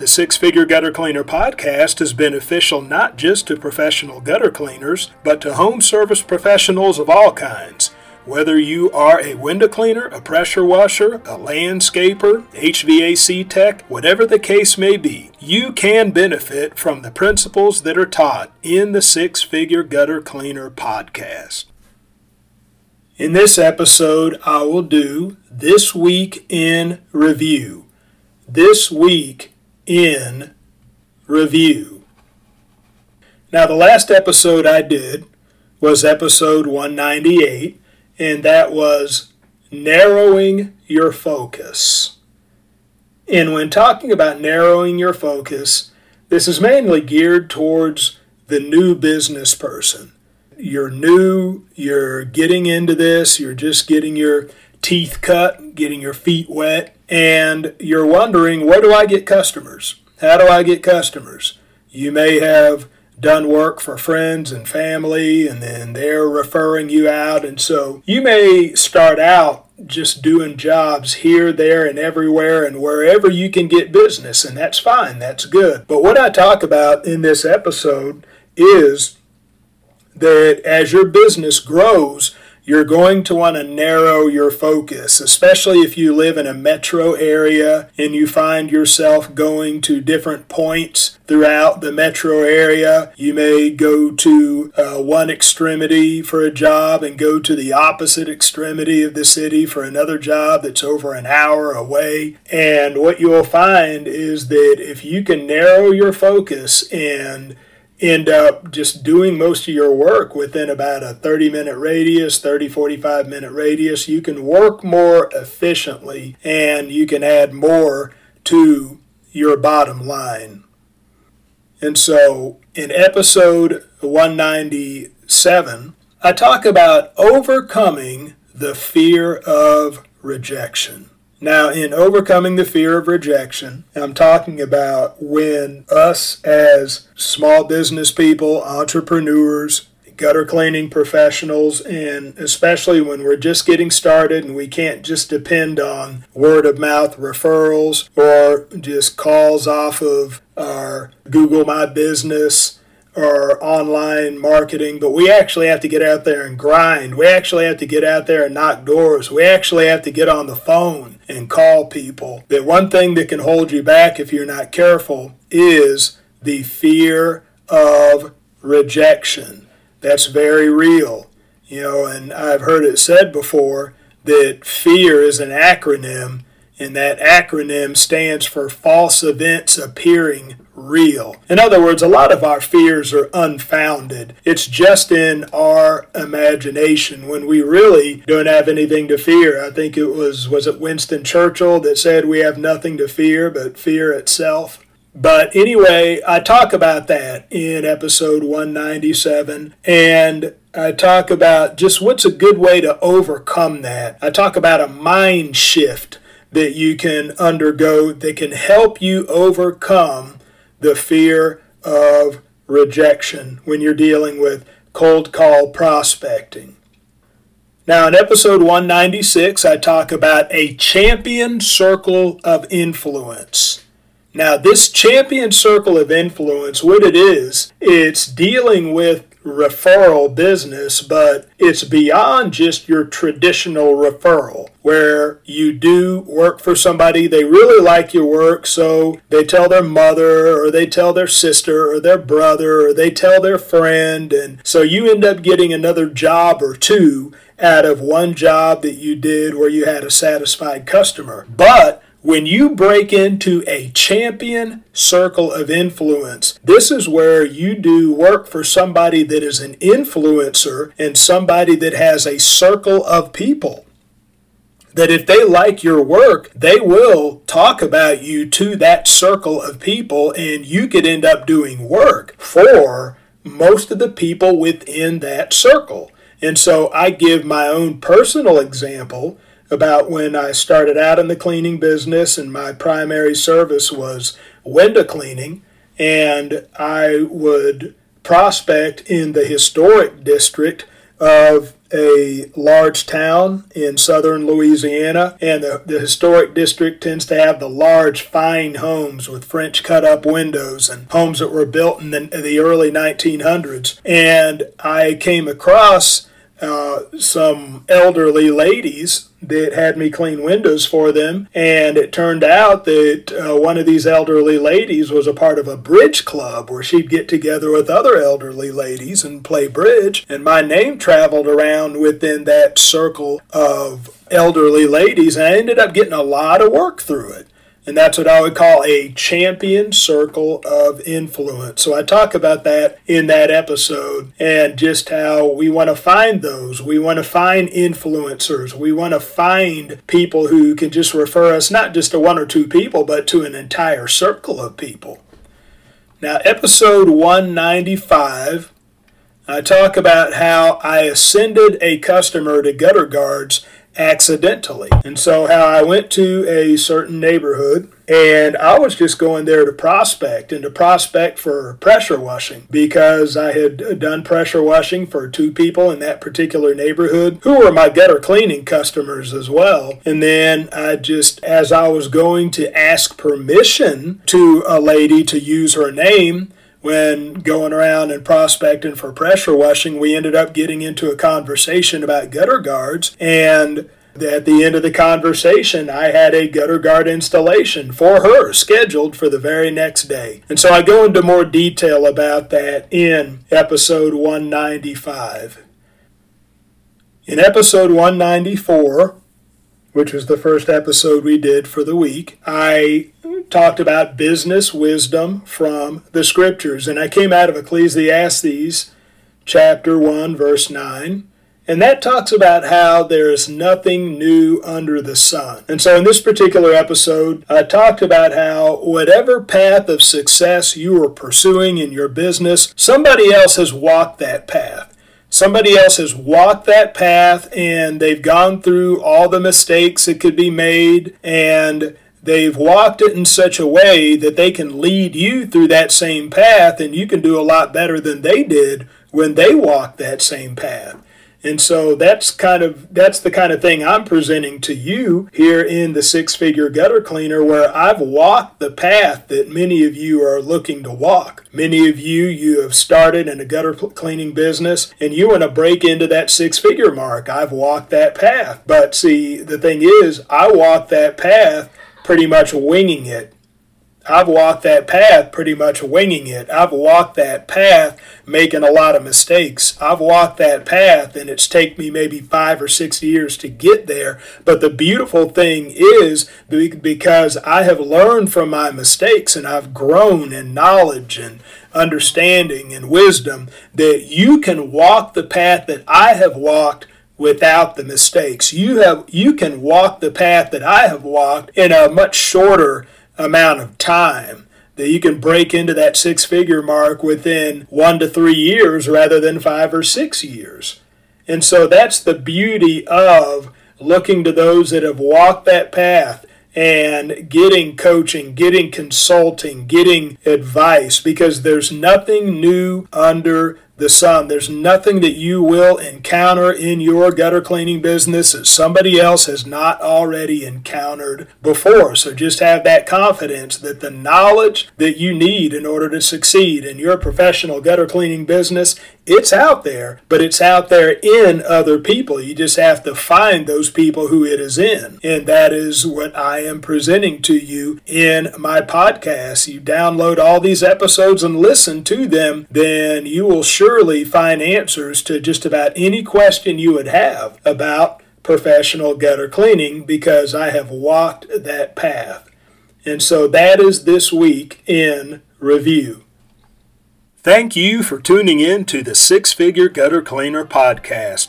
The Six Figure Gutter Cleaner podcast is beneficial not just to professional gutter cleaners, but to home service professionals of all kinds. Whether you are a window cleaner, a pressure washer, a landscaper, HVAC tech, whatever the case may be, you can benefit from the principles that are taught in the Six Figure Gutter Cleaner podcast. In this episode, I will do This Week in Review. This Week in review. Now, the last episode I did was episode 198, and that was narrowing your focus. And when talking about narrowing your focus, this is mainly geared towards the new business person. You're new, you're getting into this, you're just getting your teeth cut, getting your feet wet, and you're wondering, where do I get customers? How do I get customers? You may have done work for friends and family, and then they're referring you out. And so you may start out just doing jobs here, there, and everywhere, and wherever you can get business, and that's fine, that's good. But what I talk about in this episode is that as your business grows, you're going to want to narrow your focus, especially if you live in a metro area and you find yourself going to different points throughout the metro area. You may go to uh, one extremity for a job and go to the opposite extremity of the city for another job that's over an hour away. And what you'll find is that if you can narrow your focus and end up just doing most of your work within about a 30 minute radius, 30, 45 minute radius. You can work more efficiently and you can add more to your bottom line. And so in episode 197, I talk about overcoming the fear of rejection. Now, in overcoming the fear of rejection, I'm talking about when us as small business people, entrepreneurs, gutter cleaning professionals, and especially when we're just getting started and we can't just depend on word of mouth referrals or just calls off of our Google My Business or online marketing, but we actually have to get out there and grind. We actually have to get out there and knock doors. We actually have to get on the phone and call people. That one thing that can hold you back if you're not careful is the fear of rejection. That's very real. You know, and I've heard it said before that fear is an acronym, and that acronym stands for false events appearing real. In other words, a lot of our fears are unfounded. It's just in our imagination when we really don't have anything to fear. I think it was was it Winston Churchill that said we have nothing to fear but fear itself. But anyway, I talk about that in episode 197 and I talk about just what's a good way to overcome that. I talk about a mind shift that you can undergo that can help you overcome the fear of rejection when you're dealing with cold call prospecting. Now, in episode 196, I talk about a champion circle of influence. Now, this champion circle of influence, what it is, it's dealing with referral business, but it's beyond just your traditional referral where you do work for somebody, they really like your work, so they tell their mother or they tell their sister or their brother or they tell their friend, and so you end up getting another job or two out of one job that you did where you had a satisfied customer. But when you break into a champion circle of influence, this is where you do work for somebody that is an influencer and somebody that has a circle of people. That if they like your work, they will talk about you to that circle of people, and you could end up doing work for most of the people within that circle. And so I give my own personal example about when I started out in the cleaning business and my primary service was window cleaning. And I would prospect in the historic district of a large town in southern Louisiana, and the, the historic district tends to have the large, fine homes with French cut up windows and homes that were built in the, the early 1900s. And I came across uh, some elderly ladies that had me clean windows for them. And it turned out that uh, one of these elderly ladies was a part of a bridge club where she'd get together with other elderly ladies and play bridge. And my name traveled around within that circle of elderly ladies. And I ended up getting a lot of work through it. And that's what I would call a champion circle of influence. So I talk about that in that episode and just how we want to find those. We want to find influencers. We want to find people who can just refer us not just to one or two people, but to an entire circle of people. Now, episode 195, I talk about how I ascended a customer to gutter guards accidentally. And so, how I went to a certain neighborhood and I was just going there to prospect and to prospect for pressure washing because I had done pressure washing for two people in that particular neighborhood who were my gutter cleaning customers as well. And then I just, as I was going to ask permission to a lady to use her name, when going around and prospecting for pressure washing, we ended up getting into a conversation about gutter guards. And at the end of the conversation, I had a gutter guard installation for her scheduled for the very next day. And so I go into more detail about that in episode 195. In episode 194, which was the first episode we did for the week, I talked about business wisdom from the scriptures. And I came out of Ecclesiastes chapter 1, verse 9. And that talks about how there is nothing new under the sun. And so in this particular episode, I talked about how whatever path of success you are pursuing in your business, somebody else has walked that path. Somebody else has walked that path and they've gone through all the mistakes that could be made and they've walked it in such a way that they can lead you through that same path and you can do a lot better than they did when they walked that same path. And so that's kind of that's the kind of thing I'm presenting to you here in the six figure gutter cleaner where I've walked the path that many of you are looking to walk. Many of you you have started in a gutter cleaning business and you want to break into that six figure mark. I've walked that path. But see, the thing is, I walked that path pretty much winging it I've walked that path pretty much winging it. I've walked that path making a lot of mistakes. I've walked that path and it's taken me maybe five or six years to get there. But the beautiful thing is because I have learned from my mistakes and I've grown in knowledge and understanding and wisdom that you can walk the path that I have walked without the mistakes. You have you can walk the path that I have walked in a much shorter amount of time that you can break into that six figure mark within one to three years rather than five or six years. And so that's the beauty of looking to those that have walked that path and getting coaching, getting consulting, getting advice because there's nothing new under the sun. There's nothing that you will encounter in your gutter cleaning business that somebody else has not already encountered before. So just have that confidence that the knowledge that you need in order to succeed in your professional gutter cleaning business, it's out there, but it's out there in other people. You just have to find those people who it is in. And that is what I am presenting to you in my podcast. You download all these episodes and listen to them, then you will sure surely find answers to just about any question you would have about professional gutter cleaning because I have walked that path. And so that is this week in review. Thank you for tuning in to the Six Figure Gutter Cleaner podcast.